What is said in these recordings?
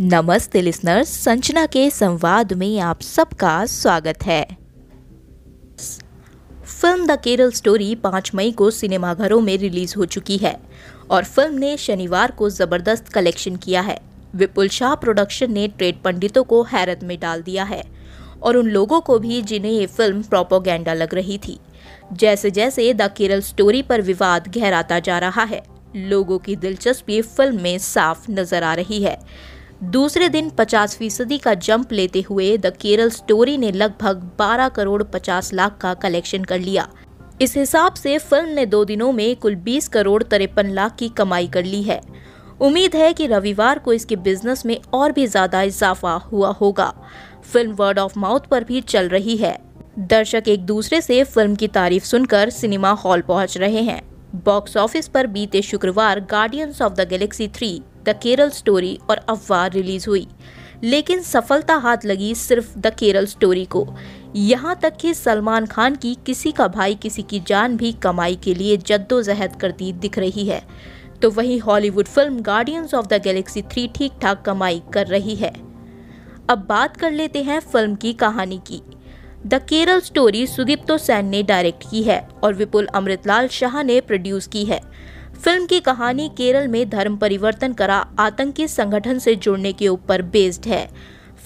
नमस्ते लिसनर्स संचना के संवाद में आप सबका स्वागत है। फ़िल्म द केरल स्टोरी 5 मई को सिनेमाघरों में रिलीज़ हो चुकी है और फ़िल्म ने शनिवार को ज़बरदस्त कलेक्शन किया है। विपुल शाह प्रोडक्शन ने ट्रेड पंडितों को हैरत में डाल दिया है और उन लोगों को भी जिन्हें ये फ़िल्म प्रोपोगेंडा लग रही थी। जैसे जैसे द केरल स्टोरी पर विवाद गहराता जा रहा है, लोगों की दिलचस्पी फ़िल्म में साफ़ नज़र आ रही है। दूसरे दिन 50 फ़ीसदी का जंप लेते हुए द केरल स्टोरी ने लगभग 12 करोड़ 50 लाख का कलेक्शन कर लिया। इस हिसाब से फ़िल्म ने दो दिनों में कुल 20 करोड़ तिरपन लाख की कमाई कर ली है। उम्मीद है कि रविवार को इसके बिज़नेस में और भी ज़्यादा इजाफा हुआ होगा। फ़िल्म वर्ड ऑफ़ माउथ पर भी चल रही है। दर्शक एक दूसरे से फ़िल्म की तारीफ़ सुनकर सिनेमा हॉल पहुँच रहे हैं। बॉक्स ऑफ़िस पर बीते शुक्रवार Guardians of the Galaxy three the Kerala story और अफवाह रिलीज़ हुई। लेकिन सफलता हाथ लगी सिर्फ़ द केरल स्टोरी को। यहाँ तक कि सलमान खान की किसी का भाई, किसी की जान भी कमाई के लिए जद्दोजहद करती दिख रही है। तो वही Hollywood film Guardians of the Galaxy three ठीक ठाक कमाई कर रही है। अब बात कर लेते हैं फ़िल्म की कहानी की। द केरल स्टोरी सुदीप्तो सैन ने डायरेक्ट की है और विपुल अमृतलाल शाह ने प्रोड्यूस की है। फ़िल्म की कहानी केरल में धर्म परिवर्तन करा, आतंकी संगठन से जुड़ने के ऊपर बेस्ड है।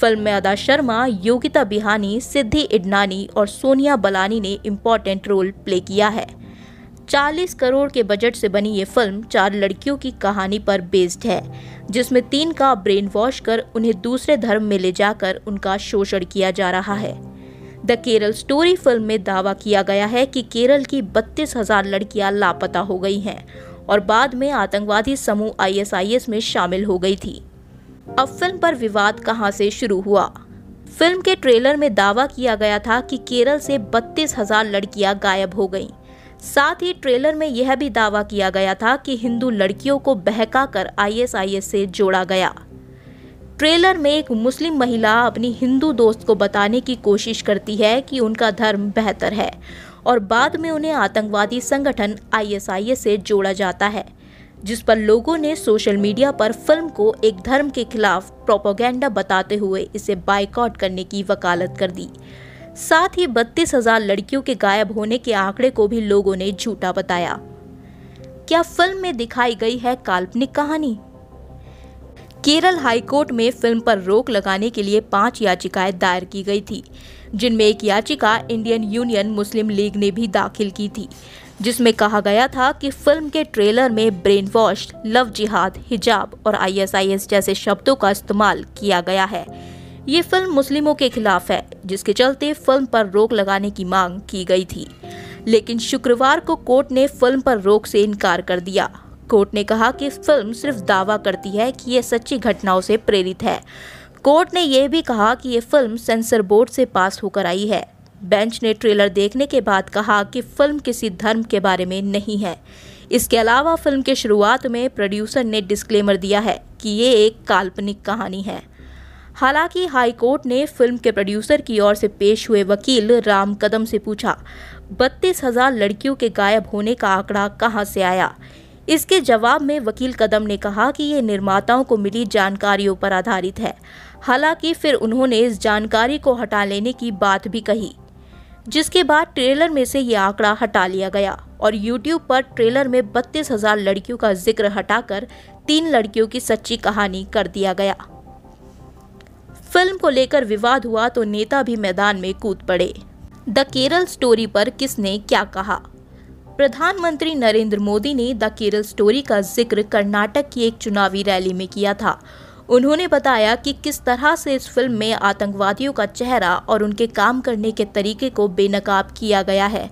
फ़िल्म में अदा शर्मा, योगिता बिहानी, सिद्धि इडनानी और सोनिया बलानी ने इम्पोर्टेंट रोल प्ले किया है। 40 करोड़ के बजट से बनी ये फ़िल्म चार लड़कियों की कहानी पर बेस्ड है, जिसमें तीन का ब्रेन वॉश कर उन्हें दूसरे धर्म में ले जाकर उनका शोषण किया जा रहा है। द केरल स्टोरी फ़िल्म में दावा किया गया है कि केरल की बत्तीस हज़ार लड़कियाँ लापता हो गई हैं। और बाद में आतंकवादी समूह आईएसआईएस में शामिल हो गई थी। अब फ़िल्म पर विवाद कहाँ से शुरू हुआ? फ़िल्म के ट्रेलर में दावा किया गया था कि केरल से बत्तीस हज़ार लड़कियाँ गायब हो गईं। साथ ही ट्रेलर में यह भी दावा किया गया था कि हिंदू लड़कियों को बहकाकर आईएसआईएस से जोड़ा गया। ट्रेलर में एक मुस्लिम महिला अपनी हिंदू दोस्त को बताने की कोशिश करती है कि उनका धर्म बेहतर है और बाद में उन्हें आतंकवादी संगठन आईएसआईएस से जोड़ा जाता है, जिस पर लोगों ने सोशल मीडिया पर फ़िल्म को एक धर्म के खिलाफ प्रोपोगेंडा बताते हुए इसे बाइकआउट करने की वकालत कर दी। साथ ही बत्तीस हज़ार लड़कियों के गायब होने के आंकड़े को भी लोगों ने झूठा बताया। क्या फ़िल्म में दिखाई गई है काल्पनिक कहानी? केरल हाईकोर्ट में फ़िल्म पर रोक लगाने के लिए पाँच याचिकाएँ दायर की गई थी। जिनमें एक याचिका इंडियन यूनियन मुस्लिम लीग ने भी दाखिल की थी, जिसमें कहा गया था कि फ़िल्म के ट्रेलर में ब्रेन वॉश लव जिहाद, हिजाब और आईएसआईएस जैसे शब्दों का इस्तेमाल किया गया है। ये फ़िल्म मुस्लिमों के खिलाफ है, जिसके चलते फ़िल्म पर रोक लगाने की मांग की गई थी। लेकिन शुक्रवार को कोर्ट ने फ़िल्म पर रोक से इनकार कर दिया। कोर्ट ने कहा कि फ़िल्म सिर्फ़ दावा करती है कि यह सच्ची घटनाओं से प्रेरित है। कोर्ट ने यह भी कहा कि यह फ़िल्म सेंसर बोर्ड से पास होकर आई है। बेंच ने ट्रेलर देखने के बाद कहा कि फ़िल्म किसी धर्म के बारे में नहीं है। इसके अलावा फ़िल्म के शुरुआत में प्रोड्यूसर ने डिस्क्लेमर दिया है कि ये एक काल्पनिक कहानी है। हालाँकि हाईकोर्ट ने फ़िल्म के प्रोड्यूसर की ओर से पेश हुए वकील राम कदम से पूछा, बत्तीस हज़ार लड़कियों के गायब होने का आंकड़ा कहाँ से आया? इसके जवाब में वकील कदम ने कहा कि ये निर्माताओं को मिली जानकारियों पर आधारित है। हालाँकि फिर उन्होंने इस जानकारी को हटा लेने की बात भी कही, जिसके बाद ट्रेलर में से ये आंकड़ा हटा लिया गया और यूट्यूब पर ट्रेलर में बत्तीस हज़ार लड़कियों का ज़िक्र हटाकर तीन लड़कियों की सच्ची कहानी कर दिया गया। फ़िल्म को लेकर विवाद हुआ तो नेता भी मैदान में कूद पड़े। द केरल स्टोरी पर किसने क्या कहा? प्रधानमंत्री नरेंद्र मोदी ने द केरल स्टोरी का ज़िक्र कर्नाटक की एक चुनावी रैली में किया था। उन्होंने बताया कि किस तरह से इस फ़िल्म में आतंकवादियों का चेहरा और उनके काम करने के तरीके को बेनकाब किया गया है।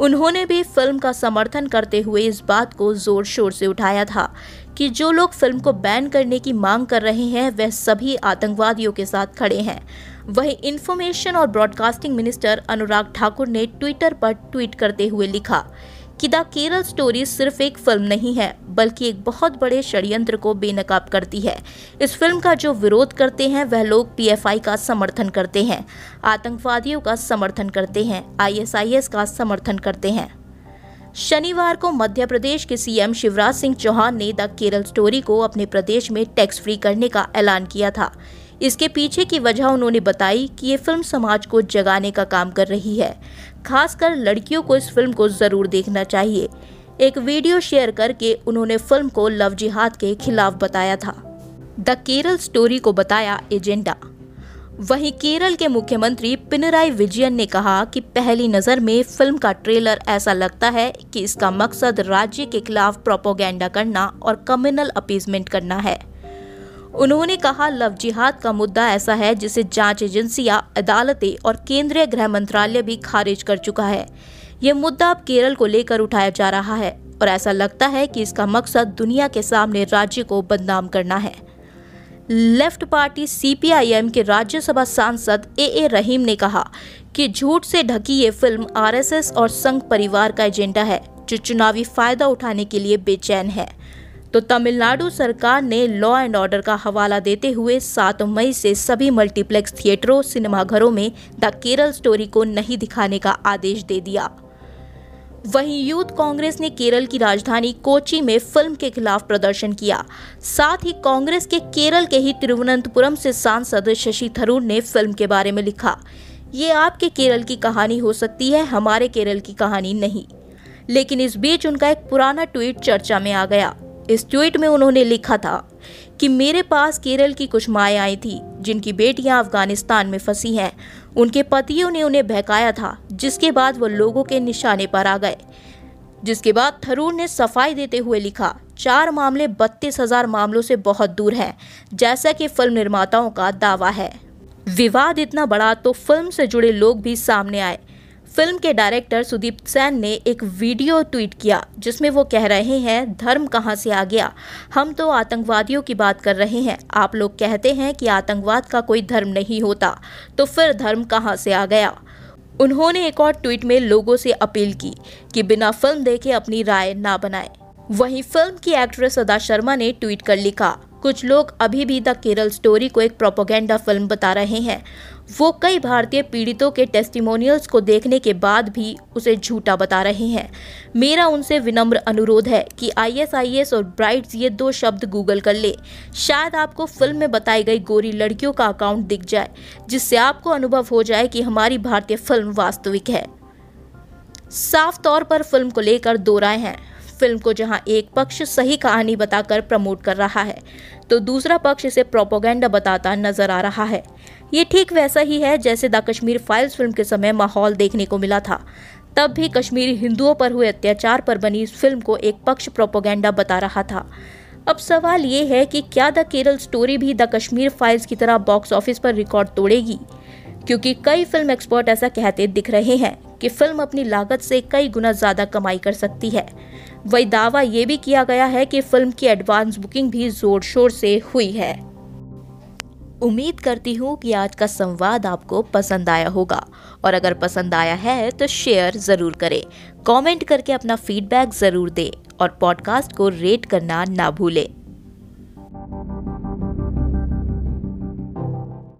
उन्होंने भी फ़िल्म का समर्थन करते हुए इस बात को ज़ोर शोर से उठाया था कि जो लोग फ़िल्म को बैन करने की मांग कर रहे हैं, वह सभी आतंकवादियों के साथ खड़े हैं। वहीं इंफॉर्मेशन और ब्रॉडकास्टिंग मिनिस्टर अनुराग ठाकुर ने ट्विटर पर ट्वीट करते हुए लिखा कि द केरल स्टोरी सिर्फ़ एक फ़िल्म नहीं है, बल्कि एक बहुत बड़े षड्यंत्र को बेनकाब करती है। इस फ़िल्म का जो विरोध करते हैं, वह लोग पीएफआई का समर्थन करते हैं, आतंकवादियों का समर्थन करते हैं आईएसआईएस का समर्थन करते हैं। शनिवार को मध्य प्रदेश के सीएम शिवराज सिंह चौहान ने द केरल स्टोरी को अपने प्रदेश में टैक्स फ्री करने का ऐलान किया था। इसके पीछे की वजह उन्होंने बताई कि ये फ़िल्म समाज को जगाने का काम कर रही है। खासकर लड़कियों को इस फ़िल्म को ज़रूर देखना चाहिए। एक वीडियो शेयर करके उन्होंने फ़िल्म को लव जिहाद के खिलाफ बताया था। द केरल स्टोरी को बताया एजेंडा। वहीं केरल के मुख्यमंत्री पिनराई विजयन ने कहा कि पहली नज़र में फ़िल्म का ट्रेलर ऐसा लगता है कि इसका मकसद राज्य के खिलाफ प्रोपोगेंडा करना और कम्युनल अपीजमेंट करना है। उन्होंने कहा, लव जिहाद का मुद्दा ऐसा है जिसे जाँच एजेंसियाँ अदालतें और केंद्रीय गृह मंत्रालय भी खारिज कर चुका है। ये मुद्दा अब केरल को लेकर उठाया जा रहा है और ऐसा लगता है कि इसका मकसद दुनिया के सामने राज्य को बदनाम करना है। लेफ़्ट पार्टी सीपीआईएम के राज्यसभा सांसद ए ए रहीम ने कहा कि झूठ से ढकी ये फ़िल्म आरएसएस और संघ परिवार का एजेंडा है, जो चुनावी फ़ायदा उठाने के लिए बेचैन है। तो तमिलनाडु सरकार ने लॉ एंड ऑर्डर का हवाला देते हुए 7 मई से सभी मल्टीप्लेक्स थिएटरों, सिनेमाघरों में द केरल स्टोरी को नहीं दिखाने का आदेश दे दिया। वहीं यूथ कांग्रेस ने केरल की राजधानी कोची में फ़िल्म के खिलाफ प्रदर्शन किया। साथ ही कांग्रेस के केरल के ही तिरुवनंतपुरम से सांसद शशि थरूर ने फ़िल्म के बारे में लिखा। ये आपके केरल की कहानी हो सकती है, हमारे केरल की कहानी नहीं। लेकिन इस बीच उनका एक पुराना ट्वीट चर्चा में आ गया। इस ट्वीट में उन्होंने लिखा था कि मेरे पास केरल की कुछ माएँ आई थी, जिनकी बेटियाँ अफ़गानिस्तान में फंसी हैं। उनके पतियों ने उन्हें बहकाया था, जिसके बाद वो लोगों के निशाने पर आ गए। जिसके बाद थरूर ने सफ़ाई देते हुए लिखा, चार मामले बत्तीस हज़ार मामलों से बहुत दूर हैं, जैसा कि फ़िल्म निर्माताओं का दावा है। विवाद इतना बड़ा तो फ़िल्म से जुड़े लोग भी सामने आए। फ़िल्म के डायरेक्टर सुदीप सैन ने एक वीडियो ट्वीट किया, जिसमें वो कह रहे हैं, धर्म कहाँ से आ गया? हम तो आतंकवादियों की बात कर रहे हैं। आप लोग कहते हैं कि आतंकवाद का कोई धर्म नहीं होता तो फिर धर्म कहाँ से आ गया? उन्होंने एक और ट्वीट में लोगों से अपील की, कि बिना फ़िल्म देखे अपनी राय ना बनाए। वहीं फ़िल्म की एक्ट्रेस अदा शर्मा ने ट्वीट कर लिखा कुछ लोग अभी भी द केरल स्टोरी को एक प्रोपोगेंडा फ़िल्म बता रहे हैं। वो कई भारतीय पीड़ितों के टेस्टिमोनियल्स को देखने के बाद भी उसे झूठा बता रहे हैं। मेरा उनसे विनम्र अनुरोध है कि आईएसआईएस और ब्राइट्स ये दो शब्द गूगल कर ले। शायद आपको फ़िल्म में बताई गई गोरी लड़कियों का अकाउंट दिख जाए, जिससे आपको अनुभव हो जाए कि हमारी भारतीय फ़िल्म वास्तविक है। साफ़ तौर पर फ़िल्म को लेकर दो राय हैं। फ़िल्म को जहाँ एक पक्ष सही कहानी बताकर प्रमोट कर रहा है तो दूसरा पक्ष इसे प्रोपोगेंडा बताता नज़र आ रहा है। ये ठीक वैसा ही है जैसे द कश्मीर फाइल्स फ़िल्म के समय माहौल देखने को मिला था। तब भी कश्मीरी हिंदुओं पर हुए अत्याचार पर बनी इस फ़िल्म को एक पक्ष प्रोपोगेंडा बता रहा था। अब सवाल ये है कि क्या द केरल स्टोरी भी द कश्मीर फाइल्स की तरह बॉक्स ऑफ़िस पर रिकॉर्ड तोड़ेगी? क्योंकि कई फ़िल्म एक्सपर्ट ऐसा कहते दिख रहे हैं। कि फ़िल्म अपनी लागत से कई गुना ज़्यादा कमाई कर सकती है। वही दावा ये भी किया गया है कि फ़िल्म की एडवांस बुकिंग भी ज़ोर शोर से हुई है। उम्मीद करती हूँ कि आज का संवाद आपको पसंद आया होगा। और अगर पसंद आया है तो शेयर ज़रूर करें। कमेंट करके अपना फीडबैक ज़रूर दें। और पॉडकास्ट को रेट करना ना भूलें।